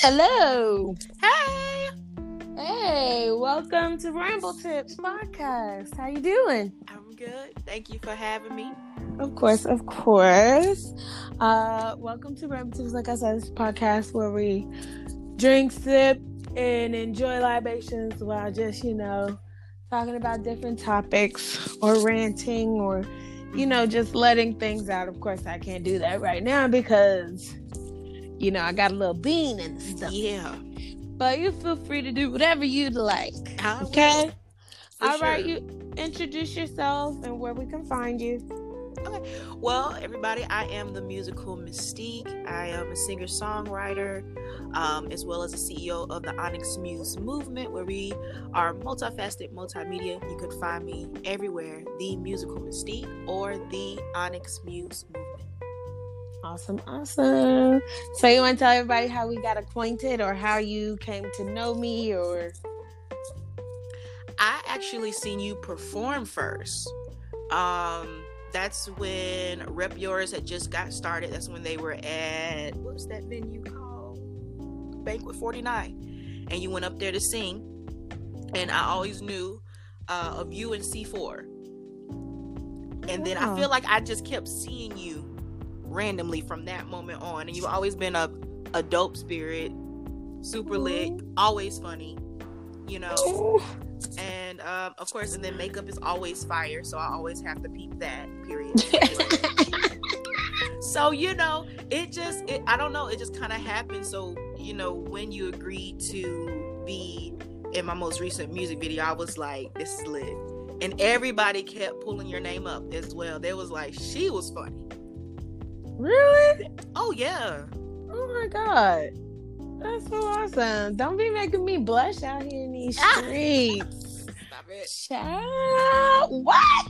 Hello. Hey. Hey, welcome to Ramble Tips podcast. How you doing? I'm good. Thank you for having me. Of course, of course. Uh, welcome to Ramble Tips. Like I said, this podcast where we drink, sip, and enjoy libations while just you know talking about different topics or ranting or you know just letting things out. Of course, I can't do that right now because you know I got a little bean and stuff. Yeah. But you feel free to do whatever you'd like. I Okay. All right, sure. you introduce yourself and where we can find you. Okay. Well, everybody, I am the musical Mystique. I am a singer songwriter, um, as well as the CEO of the Onyx Muse movement, where we are multifaceted multimedia. You can find me everywhere, the musical Mystique or the Onyx Muse movement. Awesome, awesome. So you want to tell everybody how we got acquainted or how you came to know me or I actually seen you perform first. Um, that's when Rep Yours had just got started. That's when they were at what's that venue called? Banquet 49. And you went up there to sing. And I always knew uh, of you and C4. And then I feel like I just kept seeing you randomly from that moment on. And you've always been a, a dope spirit, super lit, always funny, you know and um, of course, and then makeup is always fire, so I always have to peep that. Period. so you know, it just, it, I don't know, it just kind of happened. So you know, when you agreed to be in my most recent music video, I was like, this is lit, and everybody kept pulling your name up as well. They was like, she was funny. Really? Oh yeah, Oh my god. That's so awesome. Don't be making me blush out here in these Ah. streets. stop it. Child, what?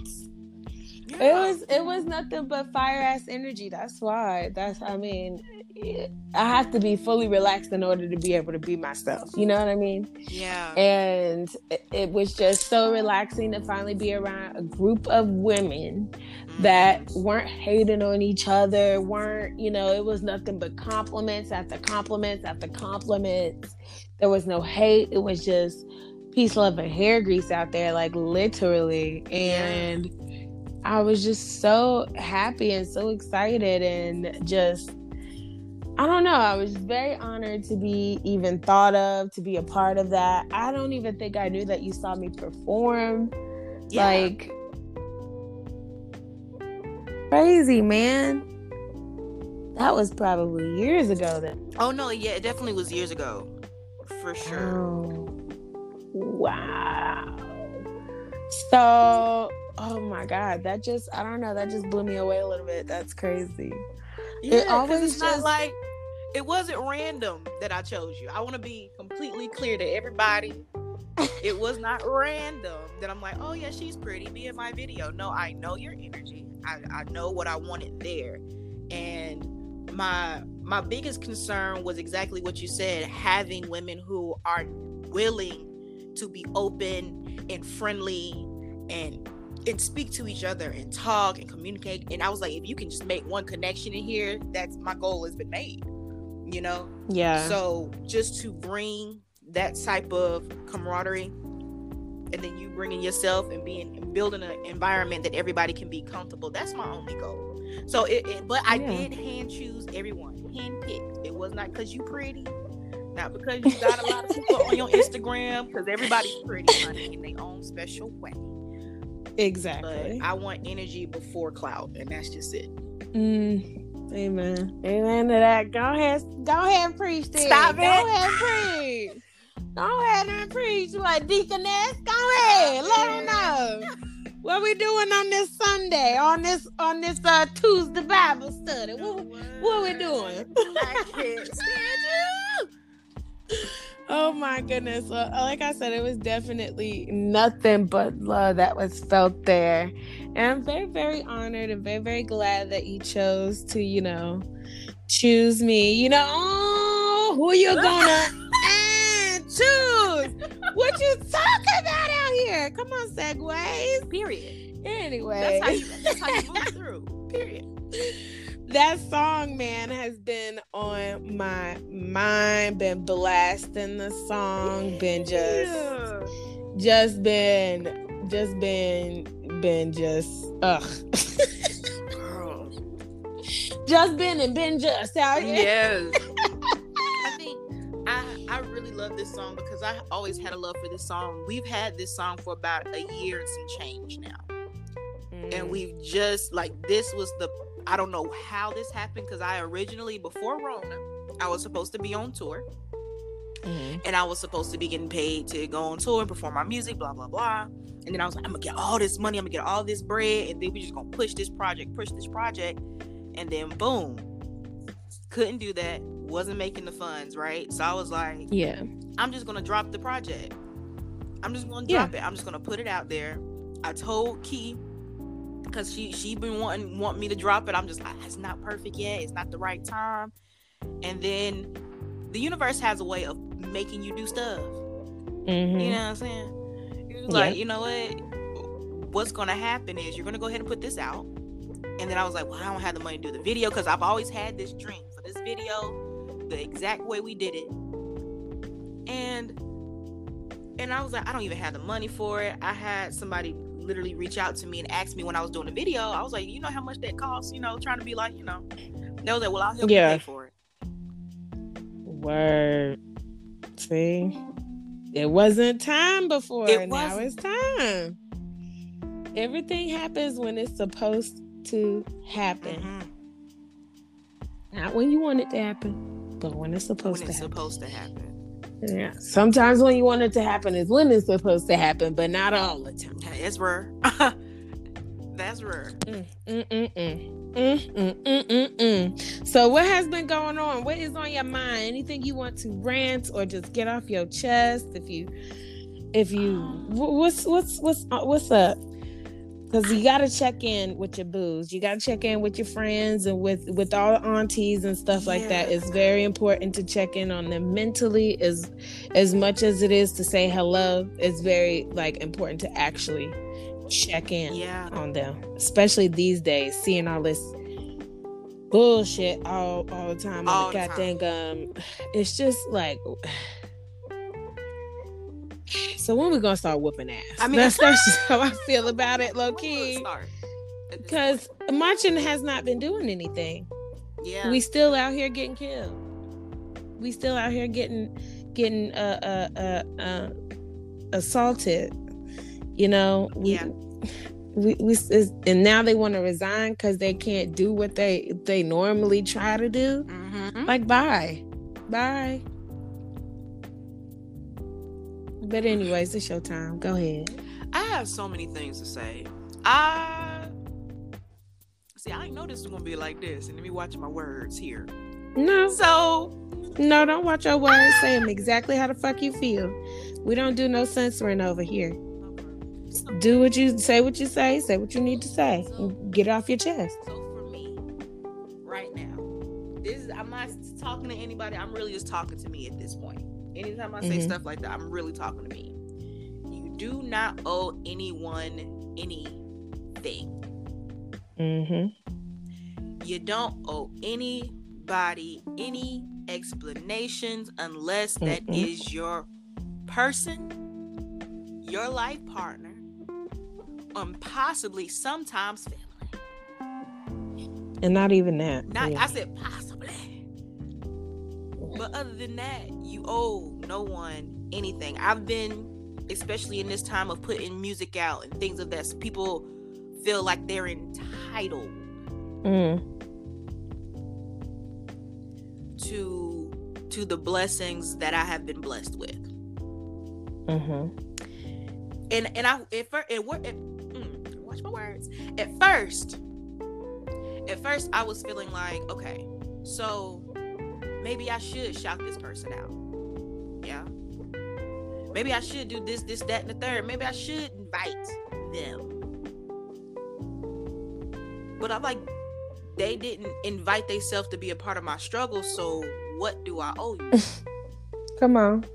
It was it was nothing but fire ass energy. That's why. That's I mean, I have to be fully relaxed in order to be able to be myself. You know what I mean? yeah. And it, it was just so relaxing to finally be around a group of women that weren't hating on each other, weren't, you know, it was nothing but compliments after compliments after compliments. There was no hate. It was just peace, love, and hair grease out there, like literally. And I was just so happy and so excited and just I don't know. I was very honored to be even thought of, to be a part of that. I don't even think I knew that you saw me perform. Yeah. Like crazy, man. That was probably years ago then. oh no, yeah, it definitely was years ago, for sure. Oh, wow. So, oh my God, that just, I don't know, that just blew me away a little bit. That's crazy. Yeah, 'cause always it's not just- like it wasn't random that I chose you. I want to be completely clear to everybody. it was not random that I'm like, oh yeah, she's pretty. Be in my video. No, I know your energy. I, I know what I wanted there, and my my biggest concern was exactly what you said: having women who are willing to be open and friendly and and speak to each other and talk and communicate. And I was like, if you can just make one connection in here, that's my goal has been made. You know? Yeah. So just to bring that type of camaraderie and then you bringing yourself and being and building an environment that everybody can be comfortable, that's my only goal. So it, it but I Yeah. did hand choose everyone, hand picked. It was not because you pretty, not because you got a lot of people on your Instagram, because everybody's pretty, honey, in their own special way but exactly. I want energy before clout, and that's just it. Mm, amen. Amen to that. Go ahead. Go ahead and preach then. Stop Go it. ahead and preach. Go ahead and preach. Like deaconess? Go ahead. Let them know. What we doing on this Sunday? On this on this uh Tuesday Bible study? What, what we doing? I can't stand you. Oh my goodness. Well, like I said, it was definitely nothing but love that was felt there. And I'm very, very honored and very, very glad that you chose to, you know, choose me. You know, oh, who you gonna choose? What you talking about out here? Come on, segues. Period. Anyway. That's how you. That's how you move through. Period. that song, man, has been on my mind. Been blasting the song. Been just, Yeah. just been, just been, been just, ugh. Just been and been just out here. Yes. I think I I really love this song because I always had a love for this song. We've had this song for about a year and some change now. Mm. And we've just like this was the I don't know how this happened because I originally before Rona, I was supposed to be on tour Mhm. and I was supposed to be getting paid to go on tour and perform my music, blah blah blah. And then I was like, I'm gonna get all this money, I'm gonna get all this bread, and then we just gonna push this project, push this project, and then boom, couldn't do that, wasn't making the funds, right? So I was like, Yeah. I'm just gonna drop the project. I'm just gonna Yeah. drop it. I'm just gonna put it out there. I told Key because she she been wanting want me to drop it. I'm just like, it's not perfect yet. It's not the right time. And then the universe has a way of making you do stuff. Mhm. You know what I'm saying? Yeah. like, you know what? What's gonna happen is you're gonna go ahead and put this out. And then I was like, well, I don't have the money to do the video because I've always had this dream for this video, the exact way we did it. And and I was like, I don't even have the money for it. I had somebody literally reach out to me and ask me when I was doing the video. I was like, you know how much that costs? You know, trying to be like, you know. They was like, well, I'll help Yeah. you pay for it. Word. See, it wasn't time before. It now wasn't. it's time. Everything happens when it's supposed to happen. Mhm. Not when you want it to happen, but when it's supposed When to happen. supposed to happen. Yeah. Sometimes when you want it to happen is when it's supposed to happen, but not all the time. That's rare. That's rare. Mm, mm, mm, mm. Mm, mm. So, what has been going on? What is on your mind? Anything you want to rant or just get off your chest? If you, if you, wh- what's what's what's uh, what's up? Because you got to check in with your boos. You got to check in with your friends and with with all the aunties and stuff like that. It's very important to check in on them mentally as as much as it is to say hello. It's very like important to actually check in Yeah. on them, especially these days, seeing all this bullshit all all the time All on the goddamn um it's just like so when we gonna start whooping ass? I mean- that's, that's just how I feel about it, low Where would it key. start at this Because marching has not been doing anything. yeah, We still out here getting killed. We still out here getting getting uh uh uh, uh assaulted. You know, we, Yeah. we, we and now they want to resign because they can't do what they they normally try to do. Mhm. Like, bye, bye. But anyways, it's your time. Go ahead. I have so many things to say. I see. I didn't know this was gonna be like this, and let me watch my words here. No, So no, don't watch your words. Say them exactly how the fuck you feel. We don't do no censoring over here. Do what you say. What you say. Say what you need to say. Get it off your chest. so for me, right now, this is, I'm not talking to anybody. I'm really just talking to me at this point. Anytime I say Mhm. stuff like that, I'm really talking to me. You do not owe anyone anything. Mm-hmm. You don't owe anybody any explanations unless that Mm-mm. is your person, your life partner, and possibly sometimes family. And not even that. Not Yeah. I said possibly. But other than that, you owe no one anything. I've been, especially in this time of putting music out and things of that, people feel like they're entitled Mm. to to the blessings that I have been blessed with. Mm-hmm. And and I first it, mm, watch my words. At first, at first I was feeling like, okay, so maybe I should shout this person out. Yeah. Maybe I should do this, this, that, and the third. Maybe I should invite them. But I'm like, they didn't invite themselves to be a part of my struggle. So what do I owe you? Come on.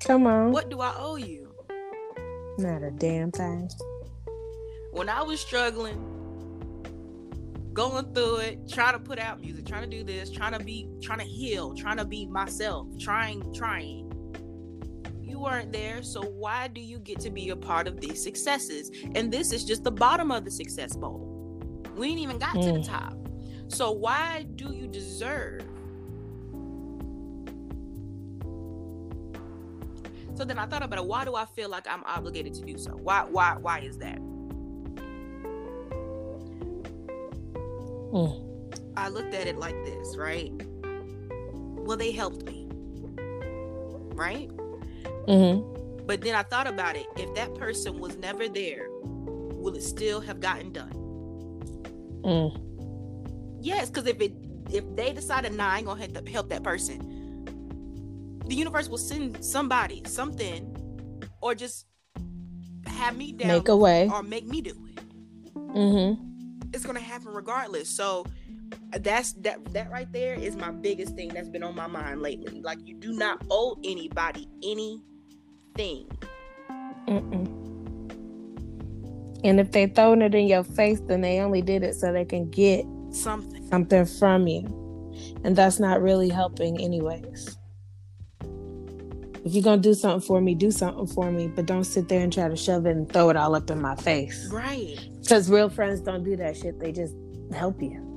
Come on. what do I owe you? Not a damn thing. when I was struggling, going through it, trying to put out music, trying to do this, trying to be, trying to heal, trying to be myself, trying, trying. You weren't there, so why do you get to be a part of these successes? And this is just the bottom of the success bowl. We ain't even got mm. to the mm. top. So why do you deserve? So then I thought about it. Why do I feel like I'm obligated to do so? Why? Why? Why is that? Mm. I looked at it like this, right? Well, they helped me, right? Mm-hmm. But then I thought about it. If that person was never there, will it still have gotten done? Mm. Yes, because if it if they decided, nah, I ain't gonna help, help that person, the universe will send somebody, something, or just have me down, make a way, or make me do it. Mm-hmm it's gonna happen regardless. So that's that that right there is my biggest thing that's been on my mind lately. Like you do not owe anybody anything. Mm-mm. And if they throwing it in your face, then they only did it so they can get something something from you, and that's not really helping anyways. If you're gonna do something for me, do something for me, but don't sit there and try to shove it and throw it all up in my face. Right. Because real friends don't do that shit. They just help you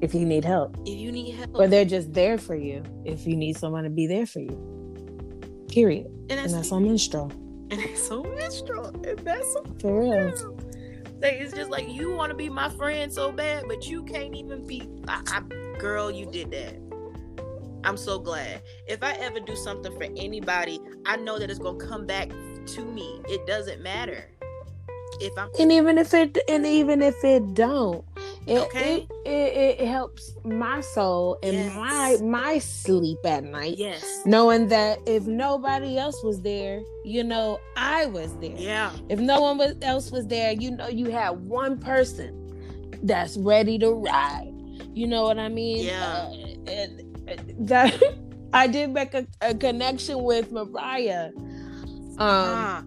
if you need help. If you need help. Or they're just there for you if you need someone to be there for you. Period. And that's, and that's on menstrual. And it's on menstrual. And that's on for real. Like, it's just like you want to be my friend so bad, but you can't even be. I, I, girl, you did that. I'm so glad. If I ever do something for anybody, I know that it's gonna come back to me. It doesn't matter if I'm and even if it and even if it don't, it okay. it, it, it helps my soul and yes. my my sleep at night. Yes, knowing that if nobody else was there, you know I was there. Yeah. If no one was, else was there, you know you had one person that's ready to ride. You know what I mean? Yeah. Uh, and, that I did make a, a connection with Mariah. Um, uh-huh.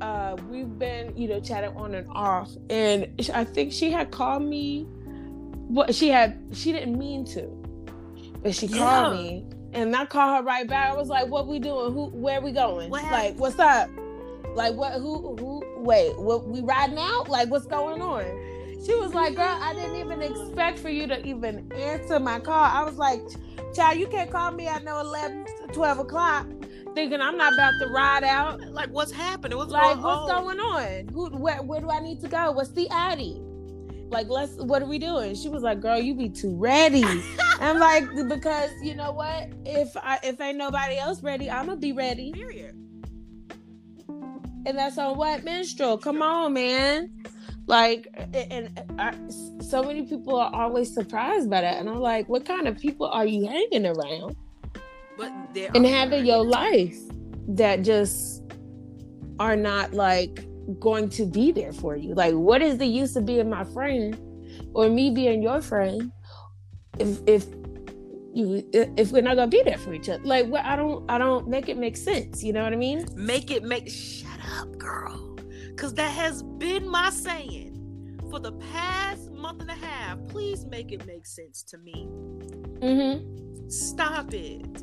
Uh, we've been, you know, chatting on and off, and I think she had called me. What she had, she didn't mean to, but she yeah. called me, and I called her right back. I was like, "What we doing? Who? Where we going? What like, what's up? Like, what? Who? Who? Wait, what? We riding out? Like, what's going on?" She was like, girl, I didn't even expect for you to even answer my call. I was like, child, you can't call me at no 11, 12 o'clock thinking I'm not about to ride out. Like, what's happening? What's like, going what's on? going on? Who, where, where do I need to go? What's the Addy? Like, let's, what are we doing? She was like, girl, you be too ready. I'm like, because you know what? If I, if ain't nobody else ready, I'm gonna be ready. Period. And that's on what menstrual. Come on, man. Like, and uh, I, so many people are always surprised by that. And I'm like, what kind of people are you hanging around? But and having your life that just are not like going to be there for you. Like, what is the use of being my friend or me being your friend if if you if we're not gonna be there for each other? Like, what I don't I don't make it make sense. You know what I mean? Make it make. Shut up, girl. Because that has been my saying for the past month and a half. Please make it make sense to me. Mm-hmm. Stop it.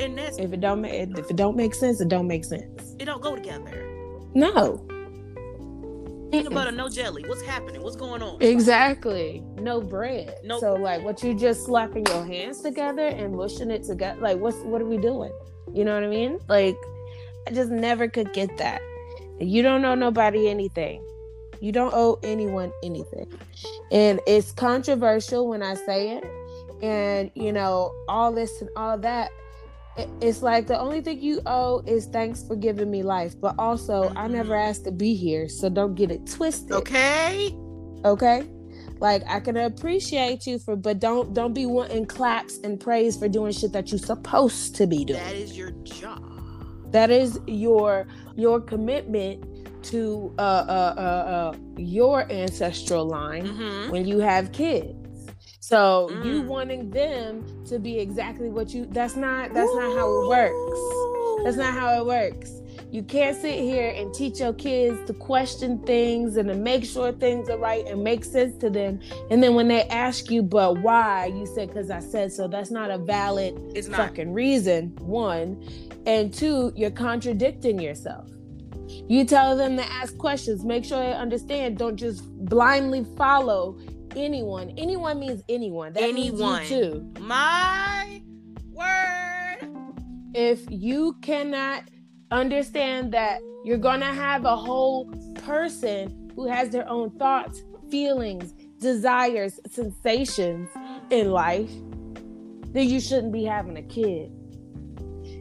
And that's if it don't make if it don't make sense, it don't make sense. It don't go together. No. Peanut butter, no jelly. What's happening? What's going on? Exactly. No bread. No. So like, what you just slapping your hands together and mushing it together? Like, what's what are we doing? You know what I mean? Like, I just never could get that. You don't owe nobody anything. You don't owe anyone anything. And it's controversial when I say it. And, you know, all this and all that. It's like the only thing you owe is thanks for giving me life. But also, mm-hmm. I never asked to be here. So don't get it twisted. Okay. Okay. Like I can appreciate you for, but don't don't be wanting claps and praise for doing shit that you're supposed to be doing. That is your job. That is your your commitment to uh, uh, uh, uh, your ancestral line mm-hmm. when you have kids. So mm. you wanting them to be exactly what you that's not that's Ooh. not how it works. That's not how it works. You can't sit here and teach your kids to question things and to make sure things are right and make sense to them. And then when they ask you, but why? You said, because I said so. That's not a valid It's not. fucking reason, one. And two, you're contradicting yourself. You tell them to ask questions, make sure they understand. Don't just blindly follow anyone. Anyone means anyone. That Anyone. means you too. My word. if you cannot understand that you're going to have a whole person who has their own thoughts, feelings, desires, sensations in life, then you shouldn't be having a kid.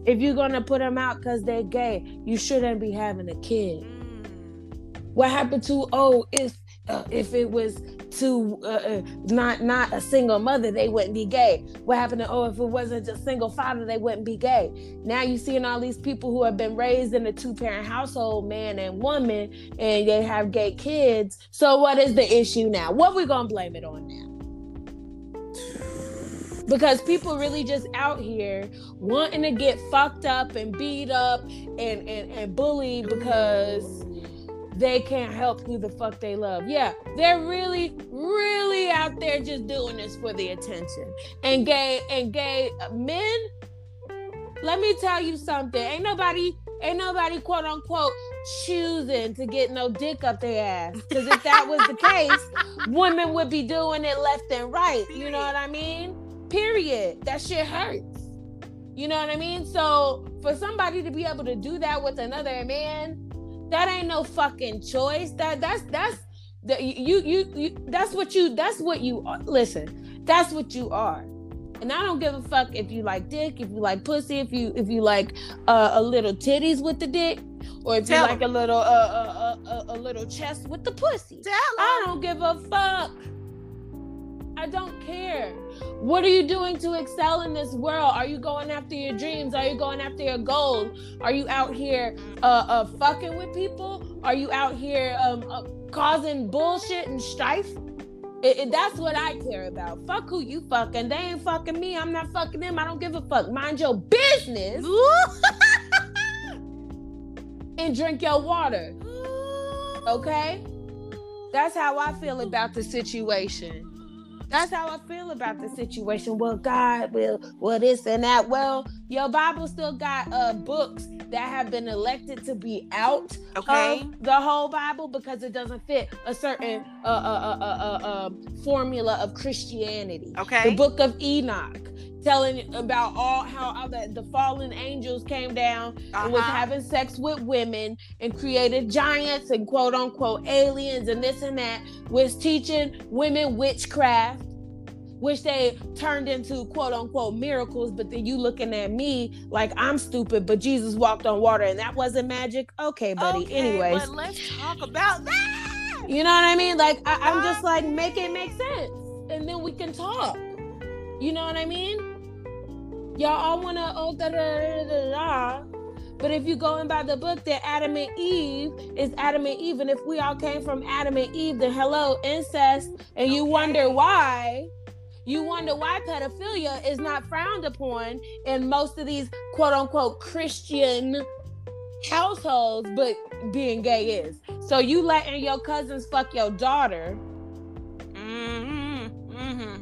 If you're going to put them out because they're gay, you shouldn't be having a kid. Mm. What happened to oh if uh, if it was to uh, uh, not not a single mother they wouldn't be gay. What happened to oh if it wasn't a single father they wouldn't be gay. Now you're seeing all these people who have been raised in a two parent household, man and woman, and they have gay kids. So what is the issue now? What we gonna blame it on now? because people really just out here wanting to get fucked up and beat up and and, and bullied because they can't help who the fuck they love. Yeah, they're really, really out there just doing this for the attention. And gay and gay men, let me tell you something. Ain't nobody, ain't nobody quote unquote choosing to get no dick up their ass. Because if that was the case, women would be doing it left and right. You know what I mean? Period. That shit hurts. You know what I mean? So for somebody to be able to do that with another man, that ain't no fucking choice. That that's that's that you, you you that's what you that's what you are. Listen, that's what you are. And I don't give a fuck if you like dick, if you like pussy, if you if you like uh, a little titties with the dick, or if Tell you like a little uh, uh, uh, a little chest with the pussy. Tell I don't give a fuck. I don't care. What are you doing to excel in this world? Are you going after your dreams? Are you going after your goals? Are you out here uh, uh fucking with people? Are you out here um uh, causing bullshit and strife? It, it- that's what I care about. Fuck who you fucking. They ain't fucking me. I'm not fucking them. I don't give a fuck. Mind your business and drink your water. Okay? That's how I feel about the situation. That's how I feel about the situation. Well, God will, well, this and that. Well, your Bible still got uh books that have been elected to be out Okay. of the whole Bible because it doesn't fit a certain uh, uh, uh, uh, uh, um, formula of Christianity. Okay. The book of Enoch, telling about all how all the, the fallen angels came down and was Uh-huh. having sex with women and created giants and quote unquote aliens and this and that, was teaching women witchcraft. Which they turned into quote unquote miracles, but then you looking at me like I'm stupid, but Jesus walked on water and that wasn't magic. Okay, buddy. Okay, Anyways, but let's talk about that. you know what I mean? Like I, I'm just like make it make sense, and then we can talk. You know what I mean? Y'all all wanna oh da da da da da. But if you going by the book that Adam and Eve is Adam and Eve, and if we all came from Adam and Eve, then hello incest, and you Okay. wonder why. You wonder why pedophilia is not frowned upon in most of these quote unquote Christian households, but being gay is. So you letting your cousins fuck your daughter, Mm-hmm.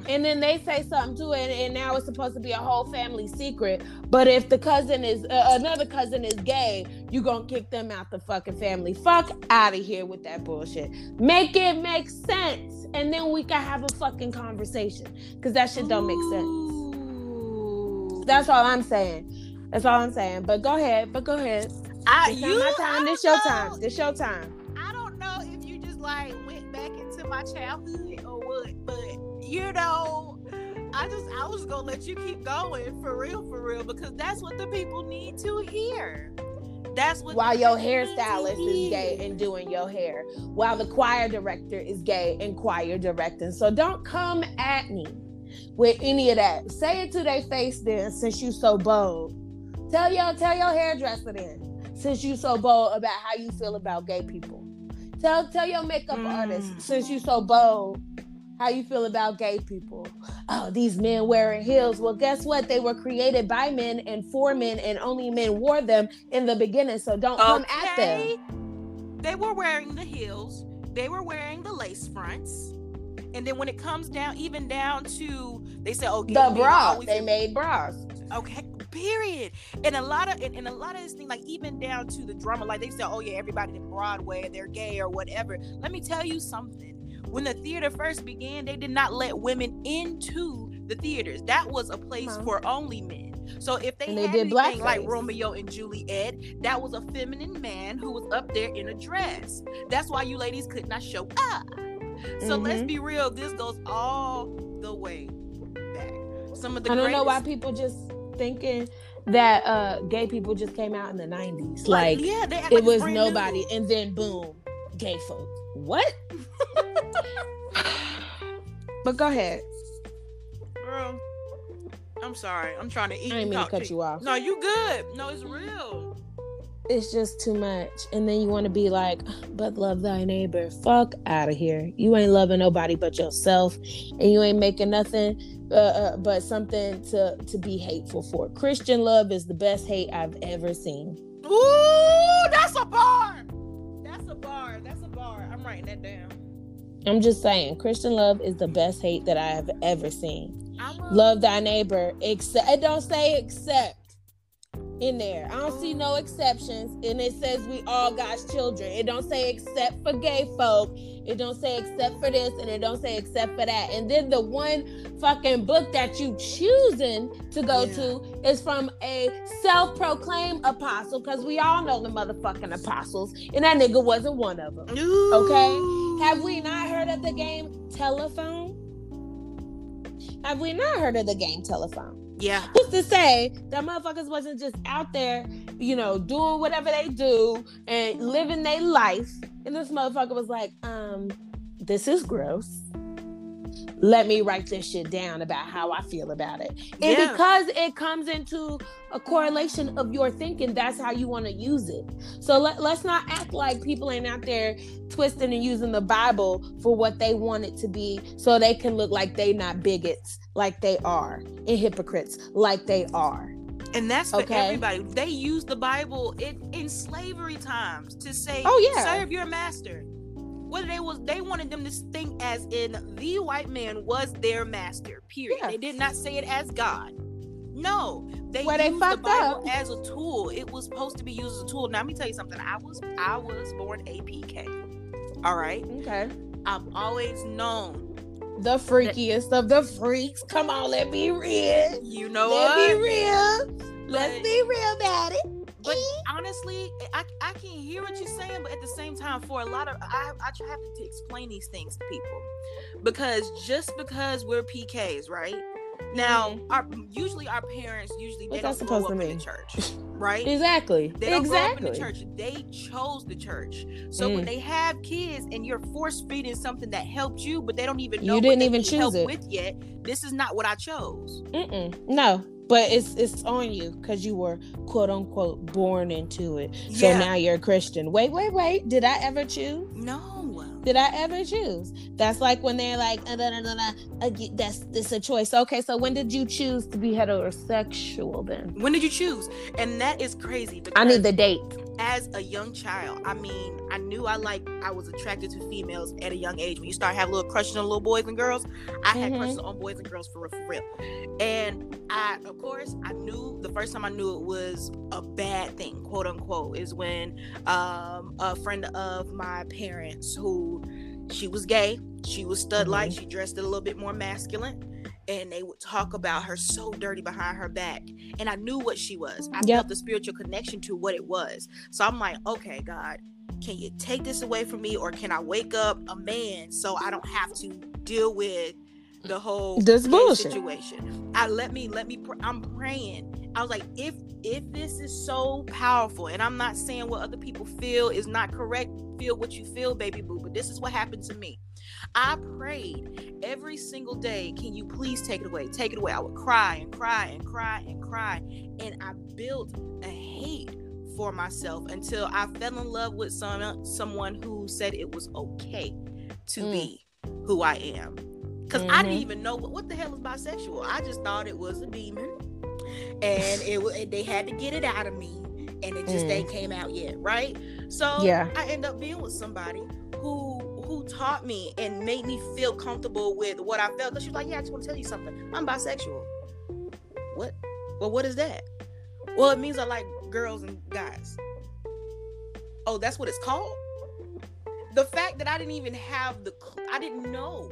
And then they say something to it, and now it's supposed to be a whole family secret. But if the cousin is uh, another cousin is gay, you gonna kick them out the fucking family. Fuck out of here with that bullshit. Make it make sense, and then we can have a fucking conversation. Cause that shit don't make sense. That's all I'm saying. That's all I'm saying. But go ahead. But go ahead. I, It's you, not my time. This your time. This your time. I don't know if you just like went back into my childhood or what, but you know, I just I was gonna let you keep going for real, for real, because that's what the people need to hear. That's what While your people need to hairstylist is gay and doing your hair, while the choir director is gay and choir directing. So don't come at me with any of that. Say it to their face then, since you so bold. Tell your tell your hairdresser then, since you so bold about how you feel about gay people. Tell tell your makeup Mm. artist, since you so bold How you feel about gay people? Oh, these men wearing heels. Well, guess what? They were created by men and for men, and only men wore them in the beginning. So don't okay. come at them. They were wearing the heels. They were wearing the lace fronts. And then when it comes down, even down to they say, "Oh, the bra." They made bras. Okay, period. And a lot of and, and, a lot of this thing, like even down to the drama, like they say, "Oh yeah, everybody in Broadway, they're gay or whatever." Let me tell you something when the theater first began, they did not let women into the theaters. That was a place uh-huh. for only men. So if they, and had they did anything like Romeo and Juliet, that was a feminine man who was up there in a dress. That's why you ladies could not show up. So mm-hmm. let's be real. This goes all the way back. Some of the I don't greatest... know why people just thinking that uh gay people just came out in the 90s. Like, like yeah, it like was nobody, new. and then boom, gay folk. What? But go ahead. Girl, I'm sorry. I'm trying to eat. I didn't mean to cut you off. No, you good. No, it's real. It's just too much. And then you want to be like, but love thy neighbor. Fuck out of here. You ain't loving nobody but yourself. And you ain't making nothing uh, uh, but something to, to be hateful for. Christian love is the best hate I've ever seen. Ooh, that's a bar. That's a bar. That's a bar. I'm writing that down. I'm just saying, Christian love is the best hate that I have ever seen. Uh, love thy neighbor. Except it don't say except in there. I don't see no exceptions. And it says we all God's children. It don't say except for gay folk. It don't say except for this and it don't say except for that. And then the one fucking book that you choosing to go yeah. to is from a self-proclaimed apostle because we all know the motherfucking apostles and that nigga wasn't one of them. Ooh. Okay? Have we not heard of the game Telephone? Have we not heard of the game Telephone? Yeah. Who's to say that motherfuckers wasn't just out there, you know, doing whatever they do and living their life. And this motherfucker was like, um, this is gross. Let me write this shit down about how I feel about it. And yeah. because it comes into a correlation of your thinking, that's how you want to use it. So let, let's not act like people ain't out there twisting and using the Bible for what they want it to be so they can look like they not bigots like they are and hypocrites like they are. And that's for okay. everybody. They use the Bible in, in slavery times to say, "Oh yeah, serve your master." What they was, they wanted them to think as in the white man was their master. Period. Yeah. They did not say it as God. No, they well, used they the Bible up. as a tool. It was supposed to be used as a tool. Now let me tell you something. I was I was born a PK. All right. Okay. I've always known the freakiest of the freaks. Come on, let me real. You know let what? Let be real. Let's be real about it. But honestly, I, I can hear what you're saying, but at the same time, for a lot of I I have to explain these things to people because just because we're PKs, right? Now, mm-hmm. our usually our parents usually they What's don't grow up in the church, right? exactly. They don't exactly. grow up in the church. They chose the church. So mm. when they have kids and you're force feeding something that helped you, but they don't even know you didn't even choose it with yet. This is not what I chose. Mm-mm. No, but it's it's on you because you were quote unquote born into it. So yeah. now you're a Christian. Wait, wait, wait. Did I ever choose? No. Did I ever choose? That's like when they're like, uh, da, da, da, uh, that's this a choice. Okay, so when did you choose to be heterosexual then? When did you choose? And that is crazy. I need the date as a young child, I mean, I knew I like I was attracted to females at a young age. When you start having little crushes on little boys and girls, I mm-hmm. had crushes on boys and girls for real, for real. And I, of course, I knew the first time I knew it was a bad thing, quote unquote, is when um, a friend of my parents who she was gay, she was stud like, mm-hmm. she dressed a little bit more masculine and they would talk about her so dirty behind her back. And I knew what she was. I yep. felt the spiritual connection to what it was. So I'm like, okay, God, can you take this away from me or can I wake up a man so I don't have to deal with the whole this bullshit situation? I let me let me pr- I'm praying. I was like, if if this is so powerful, and I'm not saying what other people feel is not correct, feel what you feel, baby boo, but this is what happened to me. I prayed every single day, can you please take it away? Take it away. I would cry and cry and cry and cry. And I built a hate for myself until I fell in love with some, someone who said it was okay to mm. be who I am. because I didn't even know what, what the hell is bisexual. I just thought it was a demon, and it they had to get it out of me, and it just Mm. ain't came out yet, right? So Yeah. I end up being with somebody who who taught me and made me feel comfortable with what I felt. Because she was like, "Yeah, I just want to tell you something. I'm bisexual." What? Well, what is that? Well, it means I like girls and guys. Oh, that's what it's called. The fact that I didn't even have the, I didn't know.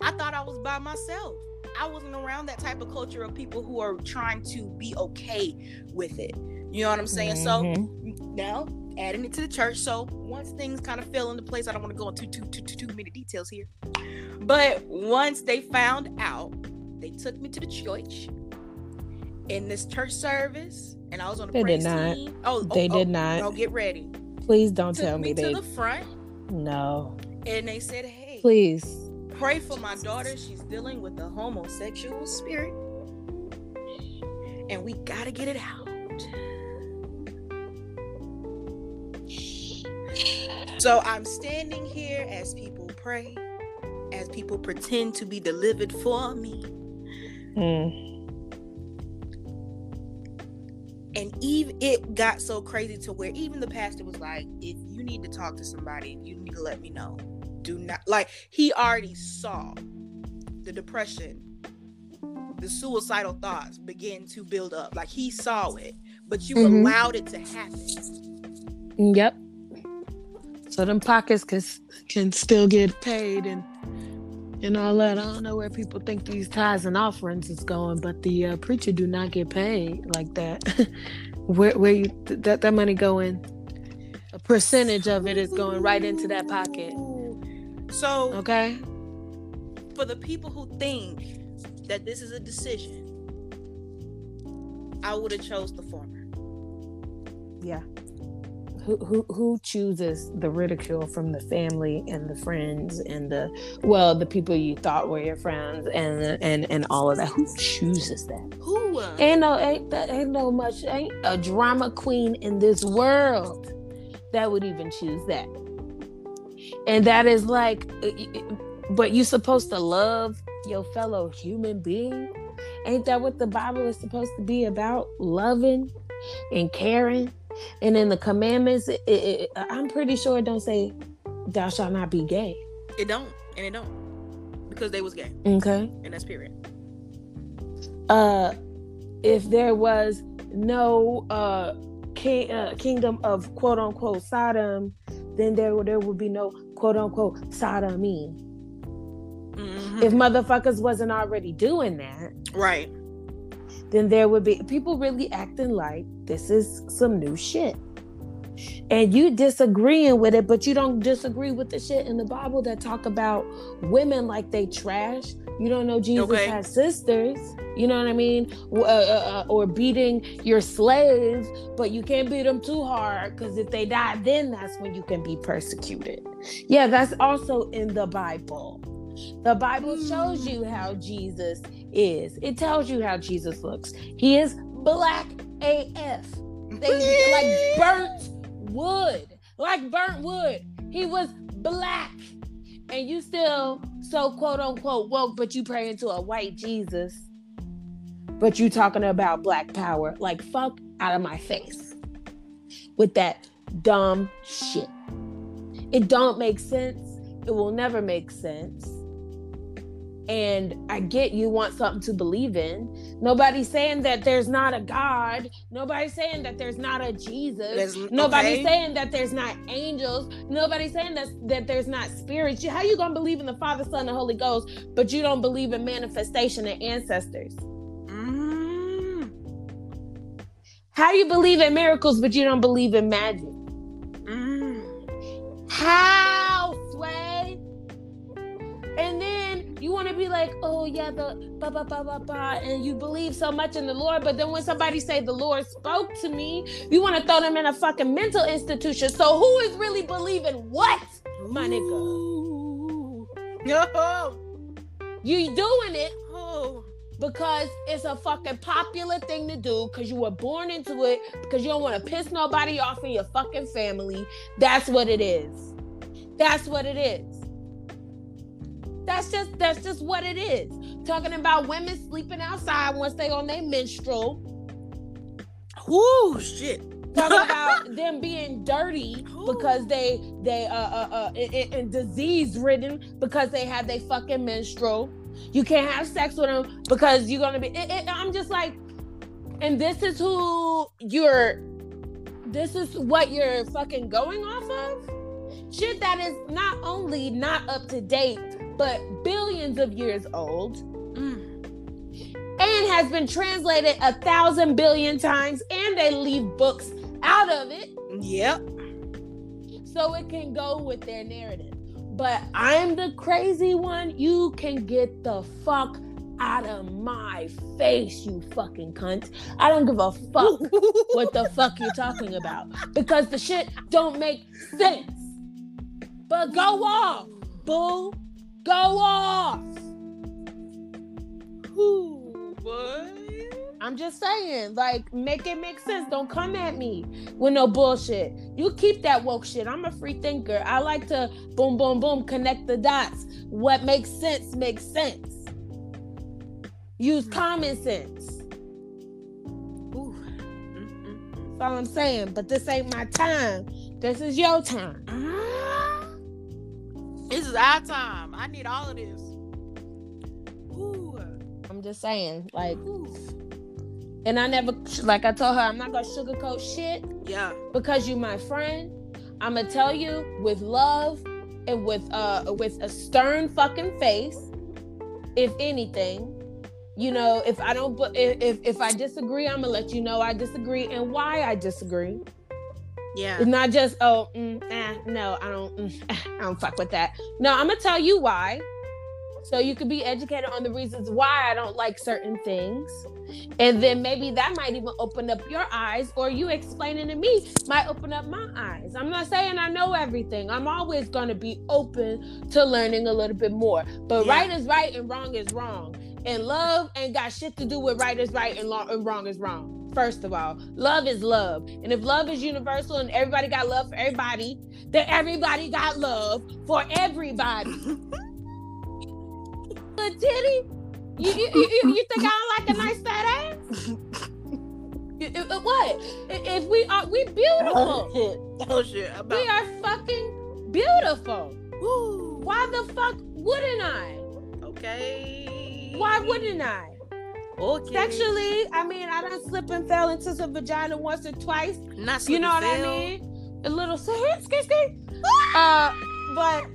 I thought I was by myself. I wasn't around that type of culture of people who are trying to be okay with it. You know what I'm saying? So Mhm. now adding it to the church. So once things kind of fell into place, I don't want to go into too too too too many details here. But once they found out, they took me to the church in this church service, and I was on the They did praise not. team. Oh, oh They oh, did oh, not. No, get ready. Please don't Took tell me they me to the front, No. and they said, "Hey, Please. pray for my daughter. She's dealing with a homosexual spirit, and we gotta get it out." So I'm standing here as people pray, as people pretend to be delivered for me. Mm. And even it got so crazy to where even the pastor was like, if you need to talk to somebody, you need to let me know. Do not like he already saw the depression, the suicidal thoughts begin to build up. Like he saw it, but you Mhm. allowed it to happen. Yep. So them pockets can can still get paid and and all that. I don't know where people think these tithes and offerings is going, but the uh, preacher do not get paid like that. where where you th- that that money going? A percentage of it is going right into that pocket. So Okay. for the people who think that this is a decision, I would have chose the former. Yeah. Who, who who chooses the ridicule from the family and the friends and the well the people you thought were your friends and and and all of that? Who chooses that? Who? Uh, ain't no ain't that ain't no much ain't a drama queen in this world that would even choose that. And that is like uh, but you supposed to love your fellow human being? Ain't that what the bible is supposed to be about? Loving and caring and in the commandments it, it, i'm pretty sure it don't say thou shalt not be gay. It don't, and it don't, because they was gay, okay. And that's period. uh if there was no uh, king, uh kingdom of quote unquote sodom then there would there would be no quote unquote sodomy. Mhm. if motherfuckers wasn't already doing that right, then there would be people really acting like this is some new shit. And you disagreeing with it, but you don't disagree with the shit in the Bible that talk about women like they trash. You don't know Jesus Okay. has sisters. You know what I mean? Uh, uh, uh, or beating your slaves, but you can't beat them too hard because if they die, then that's when you can be persecuted. Yeah, that's also in the Bible. The Bible shows hmm. you how Jesus is. It tells you how Jesus looks. He is black AF. They like burnt wood. Like burnt wood. He was black. And you still so quote unquote woke, but you pray into a white Jesus. But you talking about black power. Like fuck out of my face. With that dumb shit. It don't make sense. It will never make sense. And I get you want something to believe in. Nobody's saying that there's not a God. Nobody's saying that there's not a Jesus. There's- Nobody's okay. saying that there's not angels. Nobody's saying that, that there's not spirits. How you gonna believe in the Father, Son, and Holy Ghost, but you don't believe in manifestation and ancestors? Mm, How you believe in miracles, but you don't believe in magic? mm. How, Sway? And then you want to be like, oh yeah, the ba ba ba ba ba, and you believe so much in the Lord, but then when somebody say the Lord spoke to me, you want to throw them in a fucking mental institution. So who is really believing what, my nigga? No. You doing it Oh. because it's a fucking popular thing to do because you were born into it because you don't want to piss nobody off in your fucking family. That's what it is. That's what it is. That's just that's just what it is. Talking about women sleeping outside once they on their menstrual. Whoo, shit. Talking about them being dirty because they they uh uh, uh and, and disease ridden because they have their fucking menstrual. You can't have sex with them because you're gonna be. It, it, I'm just like, and this is who you're. This is what you're fucking going off of. Shit that is not only not up to date, but billions of years old. Mm. And has been translated a thousand billion times, and they leave books out of it Yep. so it can go with their narrative. But I'm the crazy one. You can get the fuck out of my face, you fucking cunt. I don't give a fuck what the fuck you're talking about because the shit don't make sense. But go off, boo. Go off. Ooh, boy. I'm just saying, like, make it make sense. Don't come at me with no bullshit. You keep that woke shit. I'm a free thinker. I like to boom, boom, boom, connect the dots. What makes sense makes sense. Use common sense. Ooh. Mm, mm, mm. That's all I'm saying. But this ain't my time. This is your time. Ah. This is our time. I need all of this. Ooh. I'm just saying, like, Ooh. and I never, like I told her, I'm not gonna sugarcoat shit. Yeah. because you my friend i'm gonna tell you with love and with uh with a stern fucking face if anything you know if i don't if if, if i disagree i'm gonna let you know i disagree and why i disagree Yeah. it's not just oh mm, eh, no i don't mm, i don't fuck with that. No i'm gonna tell you why. So you could be educated on the reasons why i don't like certain things. And then maybe that might even open up your eyes or you explaining to me might open up my eyes. I'm not saying i know everything. I'm always going to be open to learning a little bit more. But Yeah. right is right and wrong is wrong. And love ain't got shit to do with right is right and, lo- and wrong is wrong first of all love is love and if love is universal and everybody got love for everybody then everybody got love for everybody Good titty you, you, you, you- think I don't like a nice fat ass? Uh, what? If we are, we beautiful. oh shit. About. We are fucking beautiful. Woo. Why the fuck wouldn't I? Okay. Why wouldn't I? Okay. Sexually, I mean, I done slip and fell into some vagina once or twice. Not You know what I mean? A little skisky. Uh, but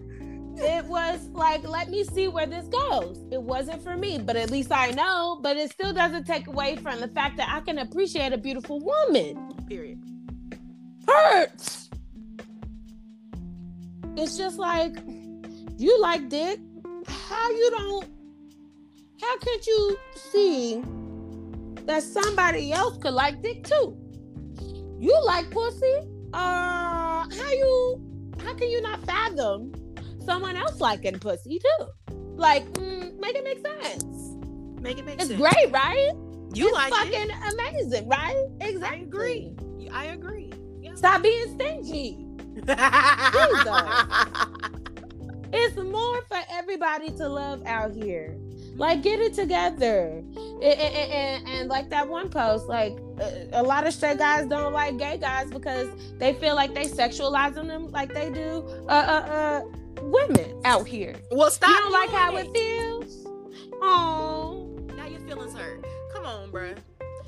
it was like, let me see where this goes. It wasn't for me, but at least I know. But it still doesn't take away from the fact that I can appreciate a beautiful woman. Period. Hurts. It's just like you like dick. How you don't? How can't you see that somebody else could like dick too? You like pussy. Uh, how you? How can you not fathom someone else liking pussy too? Like, mm, make it make sense. Make it make It's sense. It's great, right? You it's like fucking it. amazing, right? Exactly. I agree. I agree. Yeah. Stop being stingy. It's more for everybody to love out here. Like, get it together. And, and- and- and like that one post, like uh, a lot of straight guys don't like gay guys because they feel like they sexualizing them like they do uh, uh, uh, women out here. well, stop. you don't like how it feels? Oh, Now your feelings hurt. Come on, bruh.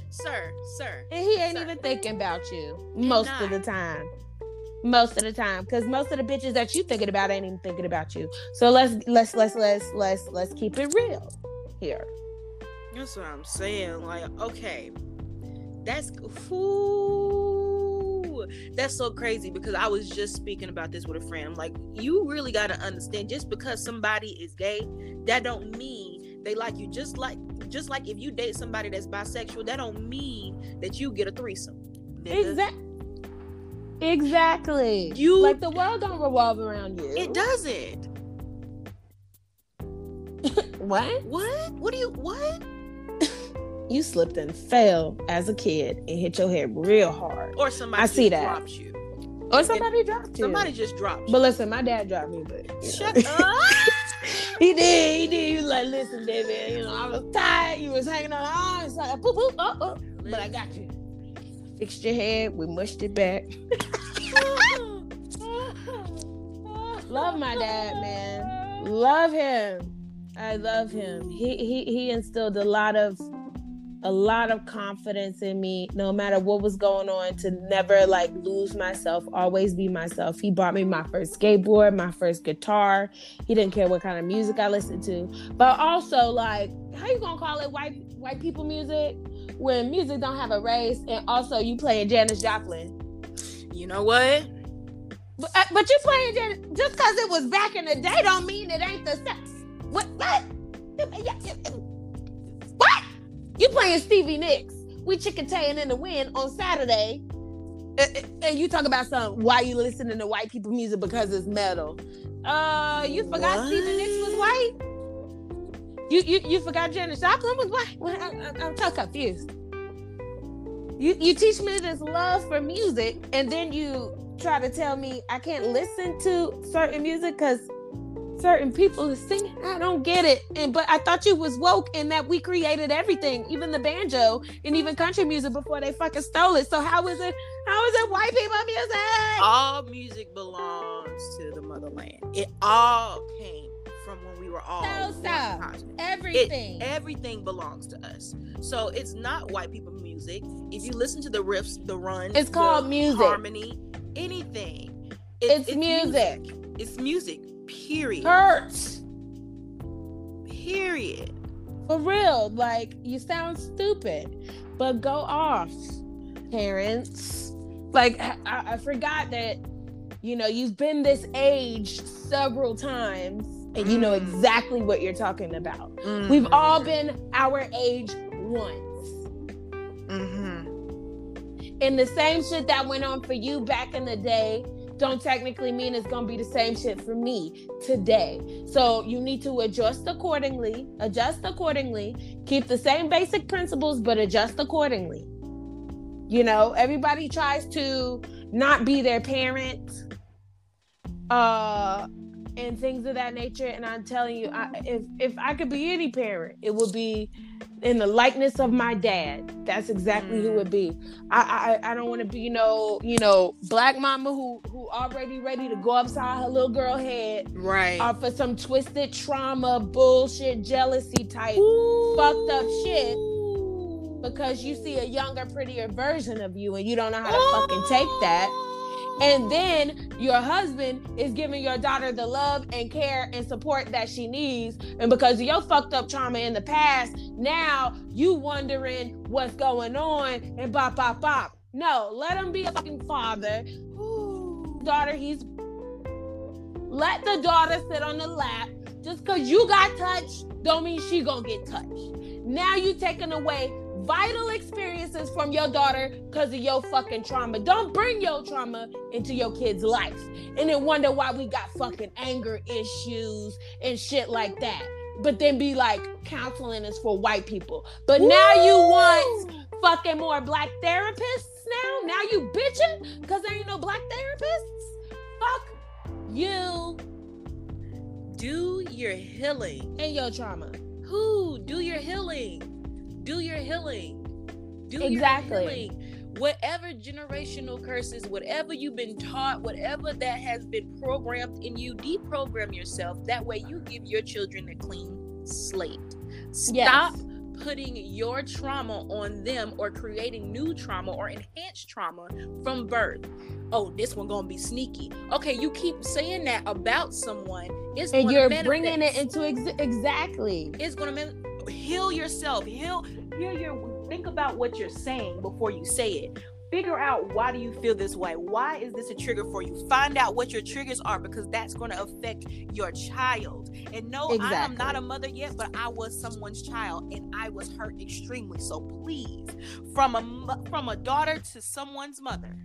Sir, sir. and he ain't Sir. even thinking about you most of the time. Most of the time, because most of the bitches that you thinking about ain't even thinking about you. So let's let's let's let's let's let's keep it real here. That's what I'm saying. Like, okay, that's ooh, that's so crazy because I was just speaking about this with a friend. I'm like, you really gotta understand, just because somebody is gay, that don't mean they like you. Just like, just like if you date somebody that's bisexual, that don't mean that you get a threesome. nigga. Exactly. Exactly. You- like the world don't revolve around you. It doesn't. What? What? What do you? What? You slipped and fell as a kid and hit your head real hard. Or somebody I see that. dropped you. Or somebody dropped you. Somebody just dropped you. But listen, my dad dropped me, but you know. Shut up. he did. He did. He was like, "Listen, baby, you know, I was tired. You was hanging on the arms, like, poop, poop, oh, oh. but I got you. Fixed your head. We mushed it back. love my dad, man. Love him. I love him. He he he instilled a lot of a lot of confidence in me no matter what was going on to never like lose myself always be myself he bought me my first skateboard my first guitar he didn't care what kind of music i listened to but also like how you gonna call it white white people music when music don't have a race and also you playing janis joplin you know what but, uh, but you playing Jan- just because it was back in the day don't mean it ain't the same what what what you playing Stevie Nicks. We chicken taying in the wind on Saturday. And you talk about some why you listening to white people music because it's metal. Uh, you forgot what? Stevie Nicks was white. You you you forgot Janis Joplin was. Well, I, am so confused. You you teach me this love for music, and then you try to tell me I can't listen to certain music because certain people is singing. I don't get it. And but I thought you was woke in that we created everything, even the banjo and even country music before they fucking stole it. So how is it? How is it white people music? All music belongs to the motherland. It all came were all no, stop. Everything. It, everything belongs to us. So it's not white people music. If you listen to the riffs, the run, it's called music, harmony, anything. It, it's, it's music. music. It's music. Period. Hurts. Period. For real. Like, you sound stupid, but go off, parents. Like, I, I forgot that, you know, you've been this age several times and you know mm. exactly what you're talking about. Mm-hmm. We've all been our age once. Mm-hmm. And the same shit that went on for you back in the day don't technically mean it's to be the same shit for me today. So you need to adjust accordingly, adjust accordingly, keep the same basic principles, but adjust accordingly. You know, everybody tries to not be their parent. Uh, and things of that nature. And I'm telling you, I, if if I could be any parent, it would be in the likeness of my dad. That's exactly mm. who it would be. I I, I don't want to be you know you know black mama who who already ready to go upside her little girl head right off of some twisted trauma bullshit jealousy type Ooh. fucked up shit because you see a younger prettier version of you and you don't know how to oh. fucking take that and then your husband is giving your daughter the love and care and support that she needs. And because of your fucked up trauma in the past, now you wondering what's going on and bop, bop, bop. No, let him be a fucking father. Ooh, daughter, he's. Let the daughter sit on the lap. Just because you got touched, don't mean she gonna get touched. Now you taking away vital experiences from your daughter because of your fucking trauma. Don't bring your trauma into your kid's life and then wonder why we got fucking anger issues and shit like that. But then be like, counseling is for white people. But Woo! now you want fucking more black therapists now? Now you bitching because there ain't no black therapists? Fuck you. Do your healing. And your trauma. Who? Do your healing do your healing. Do exactly. your healing. Whatever generational curses, whatever you've been taught, whatever that has been programmed in you, deprogram yourself. That way you give your children a clean slate. Stop yes. putting your trauma on them or creating new trauma or enhanced trauma from birth. Oh, this one gonna be sneaky. Okay, you keep saying that about someone. It's and you're bringing it into ex- exactly. It's gonna heal yourself. Heal heal your think about what you're saying before you say it. Figure out why do you feel this way? Why is this a trigger for you? Find out what your triggers are because that's going to affect your child. And no exactly. i am not a mother yet but i was someone's child and i was hurt extremely. So please from a from a daughter to someone's mother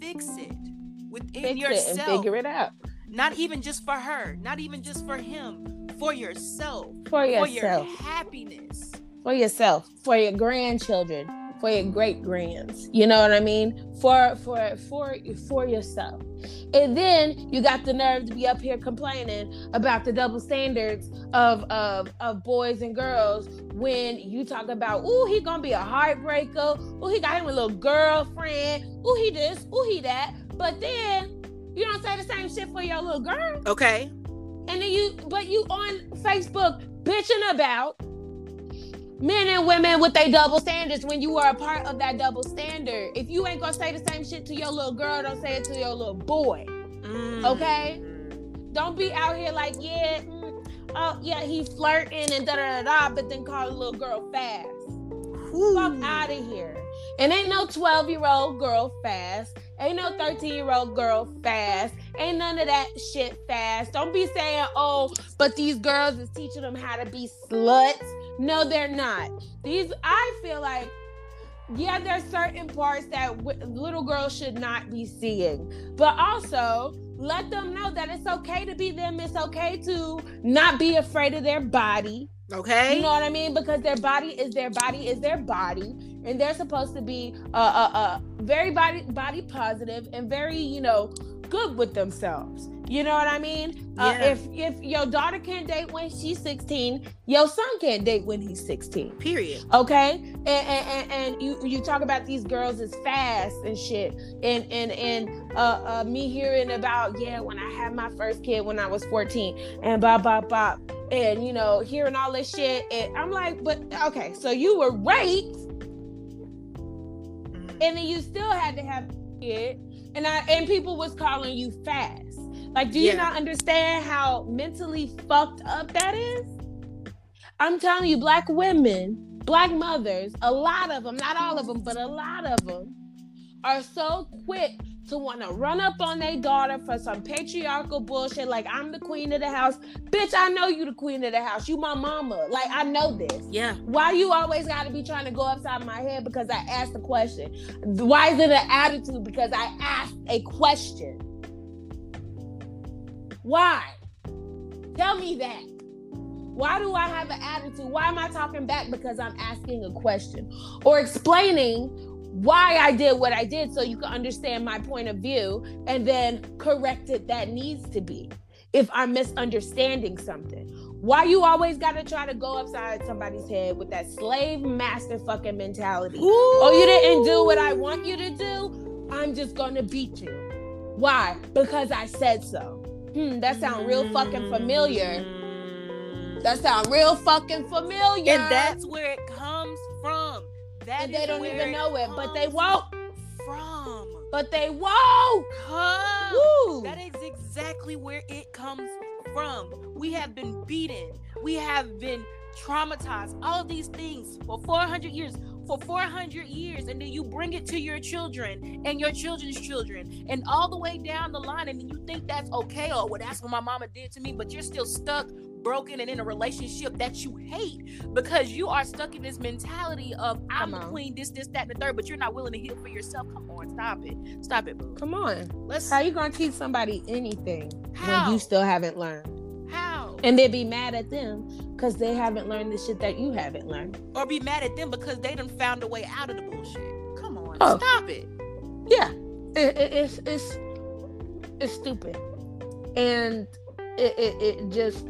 fix it within fix yourself it and figure it out not even just for her not even just for him for yourself, for yourself, for your happiness, for yourself, for your grandchildren, for your great grands. You know what I mean? For for for for yourself. And then you got the nerve to be up here complaining about the double standards of of of boys and girls when you talk about, oh, he gonna be a heartbreaker. Oh, he got him a little girlfriend. Oh, he this. Oh, he that. But then you don't say the same shit for your little girl. Okay. And then you, but you on Facebook bitching about men and women with their double standards when you are a part of that double standard. If you ain't gonna say the same shit to your little girl, don't say it to your little boy. Mm. Okay? Don't be out here like, yeah, mm, oh yeah, he flirting and da da da da, but then call a little girl fast. Ooh. Fuck out of here. And ain't no 12 year old girl fast. Ain't no 13 year old girl fast. Ain't none of that shit fast. Don't be saying, oh, but these girls is teaching them how to be sluts. No, they're not. These, I feel like, yeah, there's certain parts that w- little girls should not be seeing, but also let them know that it's okay to be them. It's okay to not be afraid of their body. Okay. You know what I mean? Because their body is their body is their body, and they're supposed to be uh uh, uh very body body positive and very you know good with themselves. You know what I mean? Uh, yeah. Uh, if if your daughter can't date when she's 16, your son can't date when he's 16. Period. Okay? And and, and, you you talk about these girls as fast and shit. And and and uh, uh me hearing about, yeah, when I had my first kid when I was 14 and blah blah blah. And you know, hearing all this shit. And I'm like, but okay, so you were raped. Mm-hmm. And then you still had to have it and I and people was calling you fast. Like, do you yeah. not understand how mentally fucked up that is? I'm telling you, black women, black mothers, a lot of them, not all of them, but a lot of them are so quick to want to run up on their daughter for some patriarchal bullshit like I'm the queen of the house. Bitch, I know you the queen of the house. You my mama. Like I know this. Yeah. Why you always got to be trying to go upside my head because I asked a question? Why is it an attitude because I asked a question? Why? Tell me that. Why do I have an attitude? Why am I talking back because I'm asking a question or explaining why I did what I did so you can understand my point of view and then correct it that needs to be if I'm misunderstanding something. Why you always gotta try to go upside somebody's head with that slave master fucking mentality? Ooh. Oh, you didn't do what I want you to do? I'm just gonna beat you. Why? Because I said so. Hmm, that sound real fucking familiar. That sound real fucking familiar. And that's where it comes that and they don't even know it, but they won't. From. But they won't. Come. That is exactly where it comes from. We have been beaten. We have been traumatized. All these things for 400 years. For 400 years, and then you bring it to your children and your children's children, and all the way down the line, and you think that's okay, or well, that's what my mama did to me, but you're still stuck broken and in a relationship that you hate because you are stuck in this mentality of I'm the queen, this, this, that, and the third, but you're not willing to heal for yourself. Come on, stop it. Stop it, boo. Come on. Let's how you gonna teach somebody anything how? when you still haven't learned? How? And they be mad at them because they haven't learned the shit that you haven't learned. Or be mad at them because they done found a way out of the bullshit. Come on, oh. stop it. Yeah. It, it, it's it's it's stupid. And it, it, it just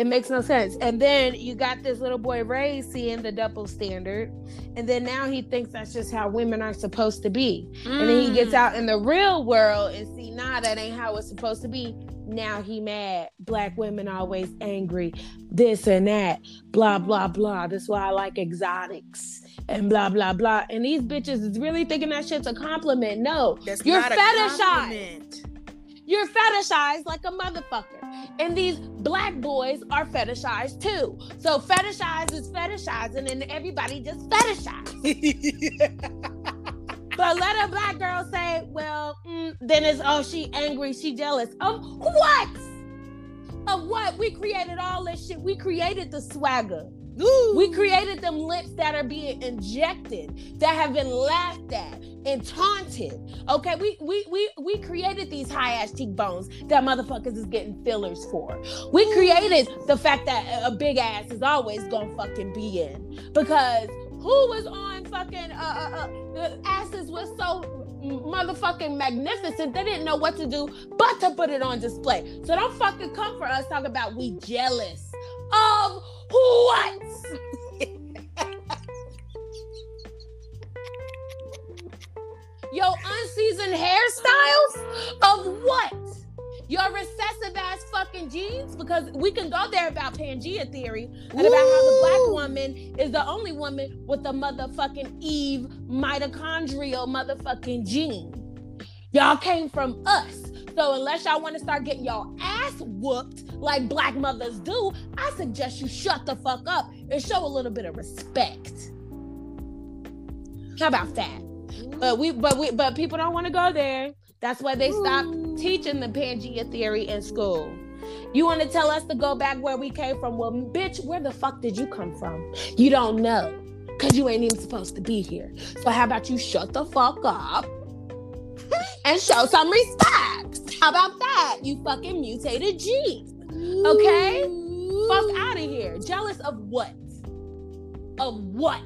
it makes no sense. And then you got this little boy Ray seeing the double standard, and then now he thinks that's just how women are supposed to be. Mm. And then he gets mm. out in the real world and see, nah, that ain't how it's supposed to be. Now he mad. Black women always angry. This and that. Blah blah blah. That's why I like exotics and blah blah blah. And these bitches is really thinking that shit's a compliment. No, that's you're fetishized. You're fetishized like a motherfucker. And these black boys are fetishized too. So fetishized is fetishizing and everybody just fetishize. but let a black girl say, well, mm, then it's, oh, she angry, she jealous. Of what? Of what? We created all this shit. We created the swagger. Ooh. We created them lips that are being injected, that have been laughed at and taunted. Okay, we we we we created these high ass cheekbones that motherfuckers is getting fillers for. We created the fact that a big ass is always gonna fucking be in because who was on fucking uh, uh, uh the asses was so motherfucking magnificent they didn't know what to do but to put it on display. So don't fucking come for us talking about we jealous of what? Your unseasoned hairstyles of what? Your recessive ass fucking genes? Because we can go there about Pangea theory and about how the black woman is the only woman with the motherfucking Eve mitochondrial motherfucking gene. Y'all came from us. So unless y'all want to start getting y'all ass whooped like black mothers do, I suggest you shut the fuck up and show a little bit of respect. How about that? But we but we but people don't want to go there. That's why they stopped teaching the Pangea theory in school. You want to tell us to go back where we came from? Well, bitch, where the fuck did you come from? You don't know. Cause you ain't even supposed to be here. So how about you shut the fuck up and show some respect? How about that? You fucking mutated G. Okay? Fuck out of here. Jealous of what? Of what?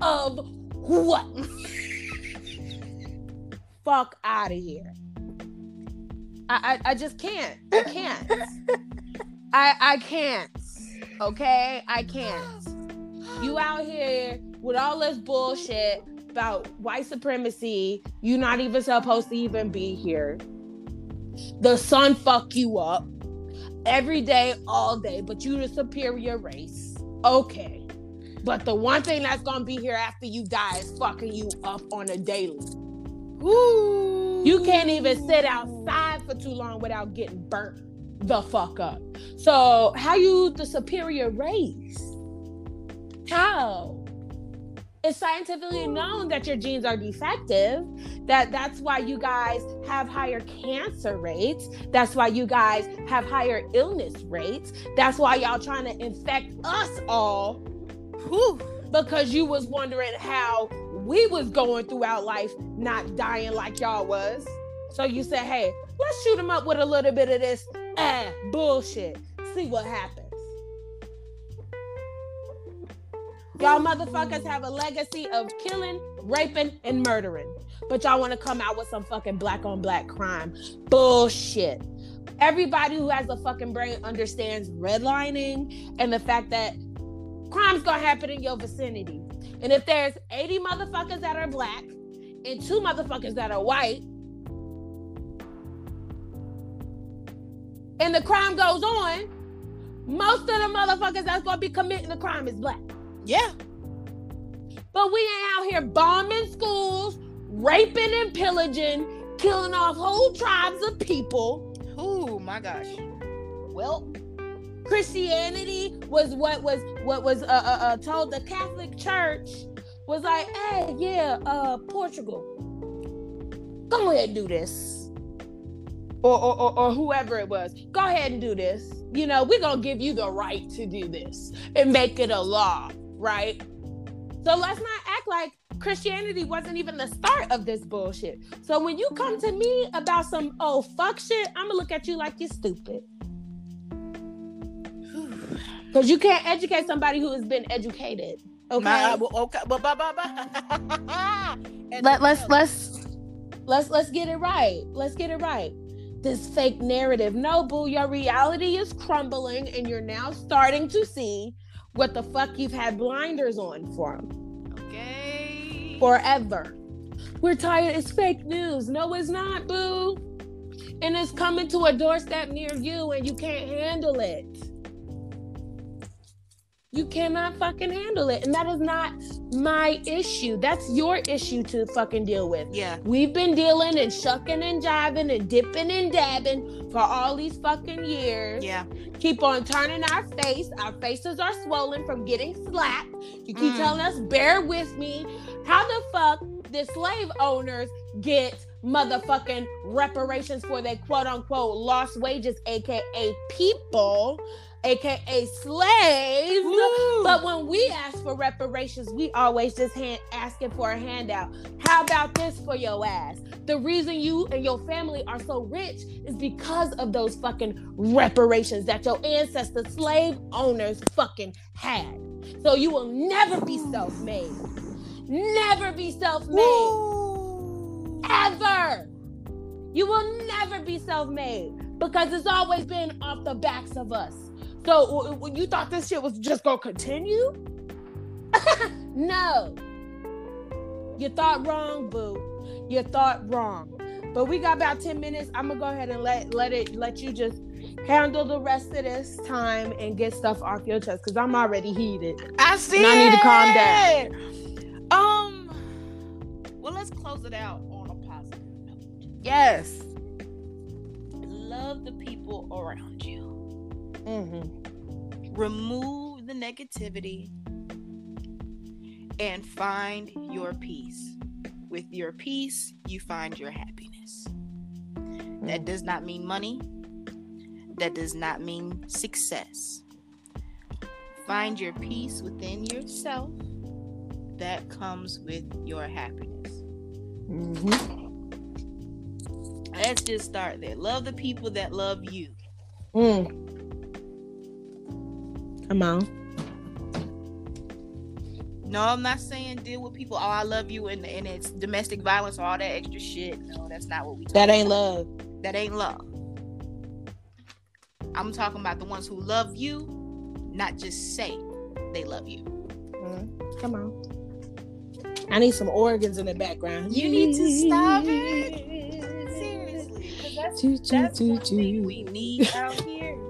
Of what? Fuck out of here. I, I I just can't. I can't. I I can't. Okay? I can't. You out here with all this bullshit about white supremacy. You're not even supposed to even be here. The sun fuck you up every day, all day, but you the superior race. Okay. But the one thing that's gonna be here after you die is fucking you up on a daily. Ooh. You can't even sit outside for too long without getting burnt the fuck up. So how you the superior race? How? It's scientifically known that your genes are defective. That that's why you guys have higher cancer rates. That's why you guys have higher illness rates. That's why y'all trying to infect us all Whew, because you was wondering how we was going throughout life, not dying like y'all was. So you said, hey, let's shoot them up with a little bit of this ah bullshit. See what happens. Y'all motherfuckers have a legacy of killing, raping, and murdering. But y'all want to come out with some fucking black on black crime. Bullshit. Everybody who has a fucking brain understands redlining and the fact that crime's gonna happen in your vicinity. And if there's 80 motherfuckers that are black and two motherfuckers that are white, and the crime goes on, most of the motherfuckers that's gonna be committing the crime is black. Yeah. But we ain't out here bombing schools, raping and pillaging, killing off whole tribes of people. Oh my gosh. Well, Christianity was what was what was uh, uh, uh, told the Catholic Church was like, hey, yeah, uh, Portugal, go ahead and do this, or, or or, or whoever it was, go ahead and do this. You know, we're gonna give you the right to do this and make it a law, right? So let's not act like Christianity wasn't even the start of this bullshit. So when you come to me about some oh fuck shit, I'm gonna look at you like you're stupid. Because you can't educate somebody who has been educated. Okay. My, okay. Let, let's let's let's let's get it right. Let's get it right. This fake narrative. No, boo, your reality is crumbling, and you're now starting to see what the fuck you've had blinders on from. Okay. Forever. We're tired. It's fake news. No, it's not, boo. And it's coming to a doorstep near you, and you can't handle it. You cannot fucking handle it. And that is not my issue. That's your issue to fucking deal with. Yeah. We've been dealing and shucking and jiving and dipping and dabbing for all these fucking years. Yeah. Keep on turning our face. Our faces are swollen from getting slapped. You keep mm. telling us, bear with me. How the fuck did slave owners get motherfucking reparations for their quote unquote lost wages, aka people? Aka slaves. Woo. But when we ask for reparations, we always just hand, asking for a handout. How about this for your ass? The reason you and your family are so rich is because of those fucking reparations that your ancestors, slave owners, fucking had. So you will never be self-made. Never be self-made. Ever. You will never be self-made because it's always been off the backs of us. So when you thought this shit was just gonna continue? no. You thought wrong, boo. You thought wrong. But we got about 10 minutes. I'm gonna go ahead and let let it let you just handle the rest of this time and get stuff off your chest because I'm already heated. I see. And I need to calm down. Um well let's close it out on a positive note. Yes. Love the people around you. Mm-hmm. Remove the negativity and find your peace. With your peace, you find your happiness. Mm-hmm. That does not mean money. That does not mean success. Find your peace within yourself. That comes with your happiness. Mm-hmm. Let's just start there. Love the people that love you. Mm. Come. No, I'm not saying deal with people. Oh, I love you, and, and it's domestic violence or all that extra shit. No, that's not what we. That ain't about. love. That ain't love. I'm talking about the ones who love you, not just say they love you. Mm, come on. I need some organs in the background. You need to stop it. Seriously, because that's, that's something we need out here.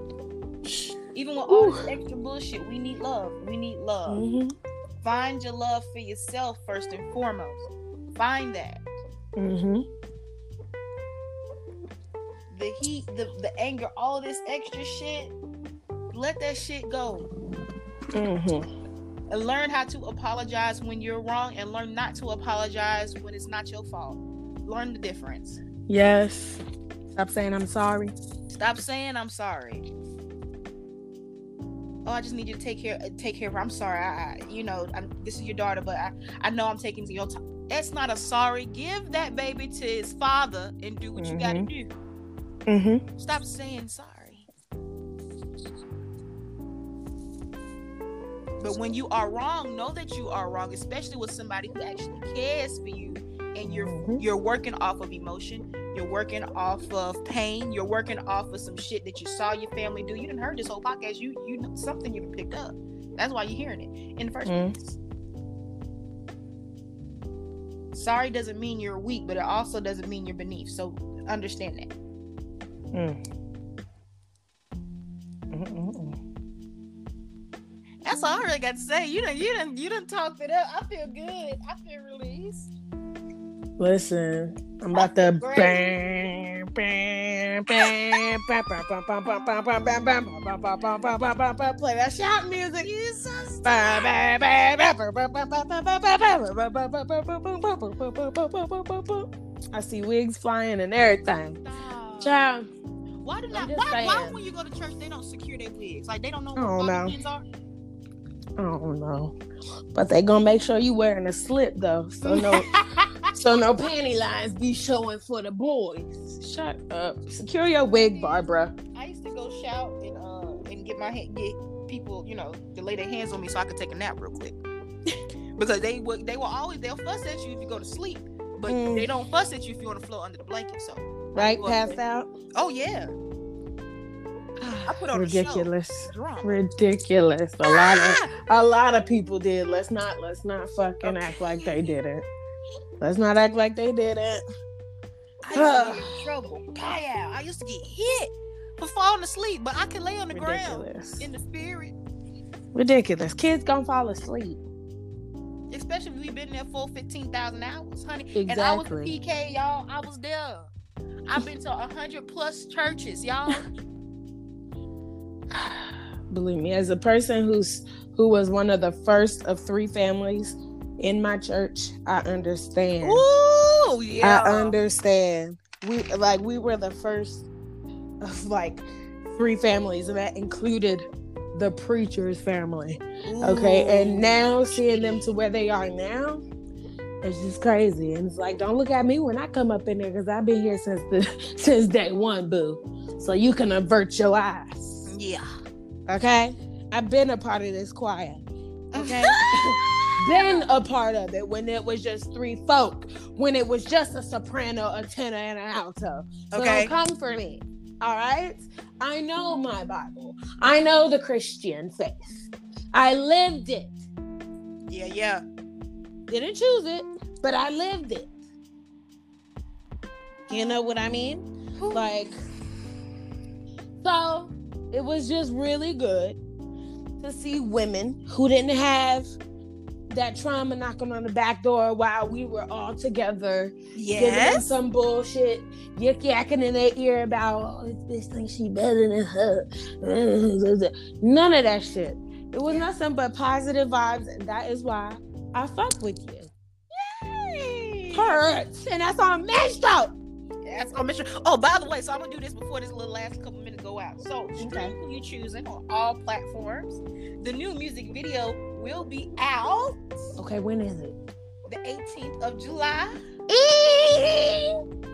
Even with all this extra bullshit, we need love. We need love. Mm-hmm. Find your love for yourself first and foremost. Find that. Mm-hmm. The heat, the, the anger, all this extra shit, let that shit go. Mm-hmm. And learn how to apologize when you're wrong and learn not to apologize when it's not your fault. Learn the difference. Yes. Stop saying I'm sorry. Stop saying I'm sorry oh, I just need you to take care, take care of her. I'm sorry. I, I you know, I'm, this is your daughter, but I, I know I'm taking your time. that's not a sorry. Give that baby to his father and do what mm-hmm. you got to do. Mm-hmm. Stop saying sorry. But when you are wrong, know that you are wrong, especially with somebody who actually cares for you and you're mm-hmm. you're working off of emotion you're working off of pain you're working off of some shit that you saw your family do you didn't heard this whole podcast you you know something you picked up that's why you're hearing it in the 1st mm-hmm. place sorry doesn't mean you're weak but it also doesn't mean you're beneath so understand that mm. That's all I really got to say. You done, you done, you done talked it up. I feel good. I feel released. Listen, I'm about to bam, bam, bam, play that shout music. I see wigs flying and everything. Child. Why did not? Why, why when you go to church they don't secure their wigs? Like they don't know what I don't know. are. I don't know, but they gonna make sure you wearing a slip though, so no. So no panty lines be showing for the boys. Shut up. Secure your wig, Barbara. I used to go shout and uh and get my hand get people, you know, to lay their hands on me so I could take a nap real quick. because they would they will always they'll fuss at you if you go to sleep. But mm. they don't fuss at you if you want to float under the blanket. So right, pass out. Oh yeah. I put on ridiculous, ridiculous. A lot of a lot of people did. Let's not let's not fucking okay. act like they didn't. Let's not act like they didn't. I used to get in trouble. I used to get hit for falling asleep, but I can lay on the Ridiculous. ground in the spirit. Ridiculous. Kids gonna fall asleep. Especially if we've been there for 15,000 hours, honey. Exactly. And I was a PK, y'all. I was there. I've been to 100 plus churches, y'all. Believe me, as a person who's who was one of the first of three families in my church, I understand. Ooh, yeah. I understand. We like we were the first of like three families, and that included the preacher's family. Ooh. Okay, and now seeing them to where they are now, it's just crazy. And it's like, don't look at me when I come up in there because I've been here since the since day one, boo. So you can avert your eyes. Yeah. Okay. I've been a part of this choir. Okay. been a part of it when it was just three folk, when it was just a soprano, a tenor, and an alto. So Okay. don't come for me. All right. I know my Bible. I know the Christian faith. I lived it. Yeah, yeah. Didn't choose it, but I lived it. You know what I mean? Like, so it was just really good to see women who didn't have that trauma knocking on the back door while we were all together Yes. some bullshit, yik yakking in their ear about oh, this thing she better than her. None of that shit. It was nothing but positive vibes, and that is why I fuck with you. Yay. Hurts, and that's on Metro. That's on mission. Oh, by the way, so I'm gonna do this before this little last couple minutes go out. So, stream Okay. who you choosing on all platforms. The new music video will be out Okay, when is it? the 18th of July.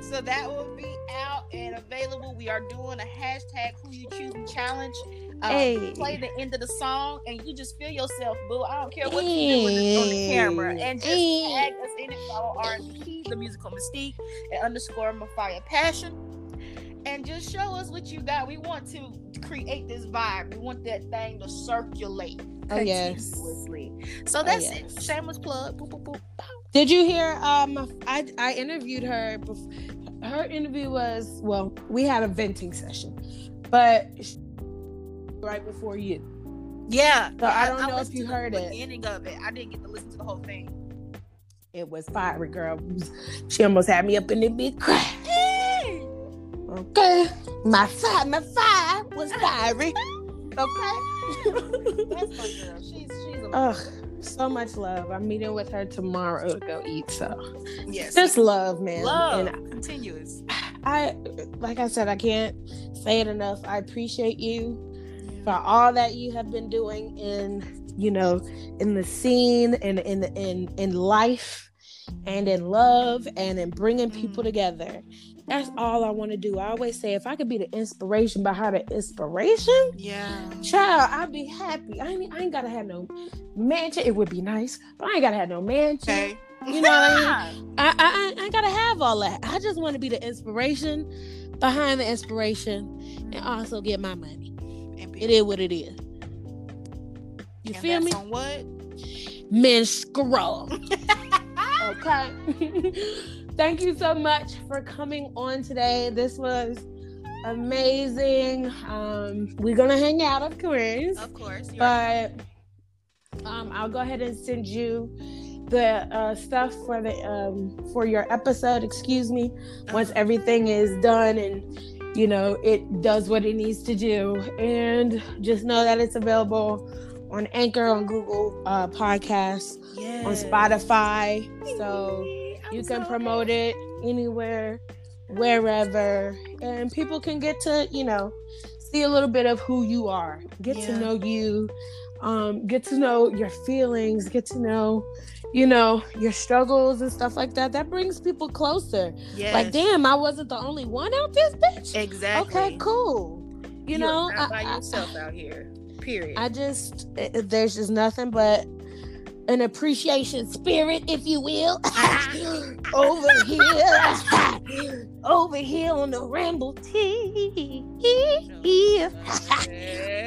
So that will be out and available. We are doing a hashtag Who You Choosing challenge. Um, Hey. Play the end of the song and you just feel yourself, boo. I don't care what you do with on the camera, and just Hey. tag us in it. Follow R&B, the musical mystique, and underscore Mafia Passion, and just show us what you got. We want to create this vibe. We want that thing to circulate Oh, yes. So that's yes. it. Shameless plug. Boop, boop, boop. Did you hear? Um, I I interviewed her. bef- Her interview was well, we had a venting session, but right before you. Yeah. So I don't know if you heard it. Beginning of it, I didn't get to listen to the whole thing. It was fiery, girl. She almost had me up in the big cry. Okay, my fire, my fire was fiery. Okay. That's my girl. She's she's a Ugh, so much love. I'm meeting with her tomorrow to go eat. So yes. just love, man. love And continuous. I, like I said, I can't say it enough. I appreciate you for all that you have been doing in, you know, in the scene and in in in life and in love and in bringing people Mm. together. That's mm-hmm. all I want to do. I always say if I could be the inspiration behind the inspiration, Yeah. child, I'd be happy. I ain't, I ain't gotta have no mansion. It would be nice, but I ain't gotta have no mansion. Okay. You know what I mean? I, I, I ain't gotta have all that. I just want to be the inspiration behind the inspiration and also get my money. It is what it is. You and feel me? On what? Men scroll. okay. Thank you so much for coming on today. This was amazing. Um, we're gonna hang out, of course. Of course. But um, I'll go ahead and send you the uh, stuff for the um, for your episode. Excuse me. Once everything is done and you know it does what it needs to do, and just know that it's available on Anchor, on Google uh, Podcasts, yes. on Spotify. So you can promote it anywhere, wherever, and people can get to you know see a little bit of who you are, get to know you, um, get to know your feelings, get to know you know your struggles and stuff like that. That brings people closer. Yes. Like, damn, I wasn't the only one out this bitch. Exactly. Okay, cool. You, are know, not by I- I- yourself out here. Period. I just i- i- there's just nothing but an appreciation spirit, if you will, over here, over here on the Ramble Tea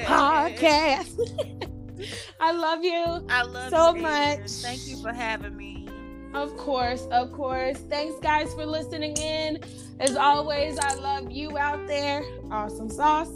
podcast. I love you, I love so you, much. Thank you for having me. of course, of course. Thanks, guys, for listening in. As always, I love you out there. Awesome sauce.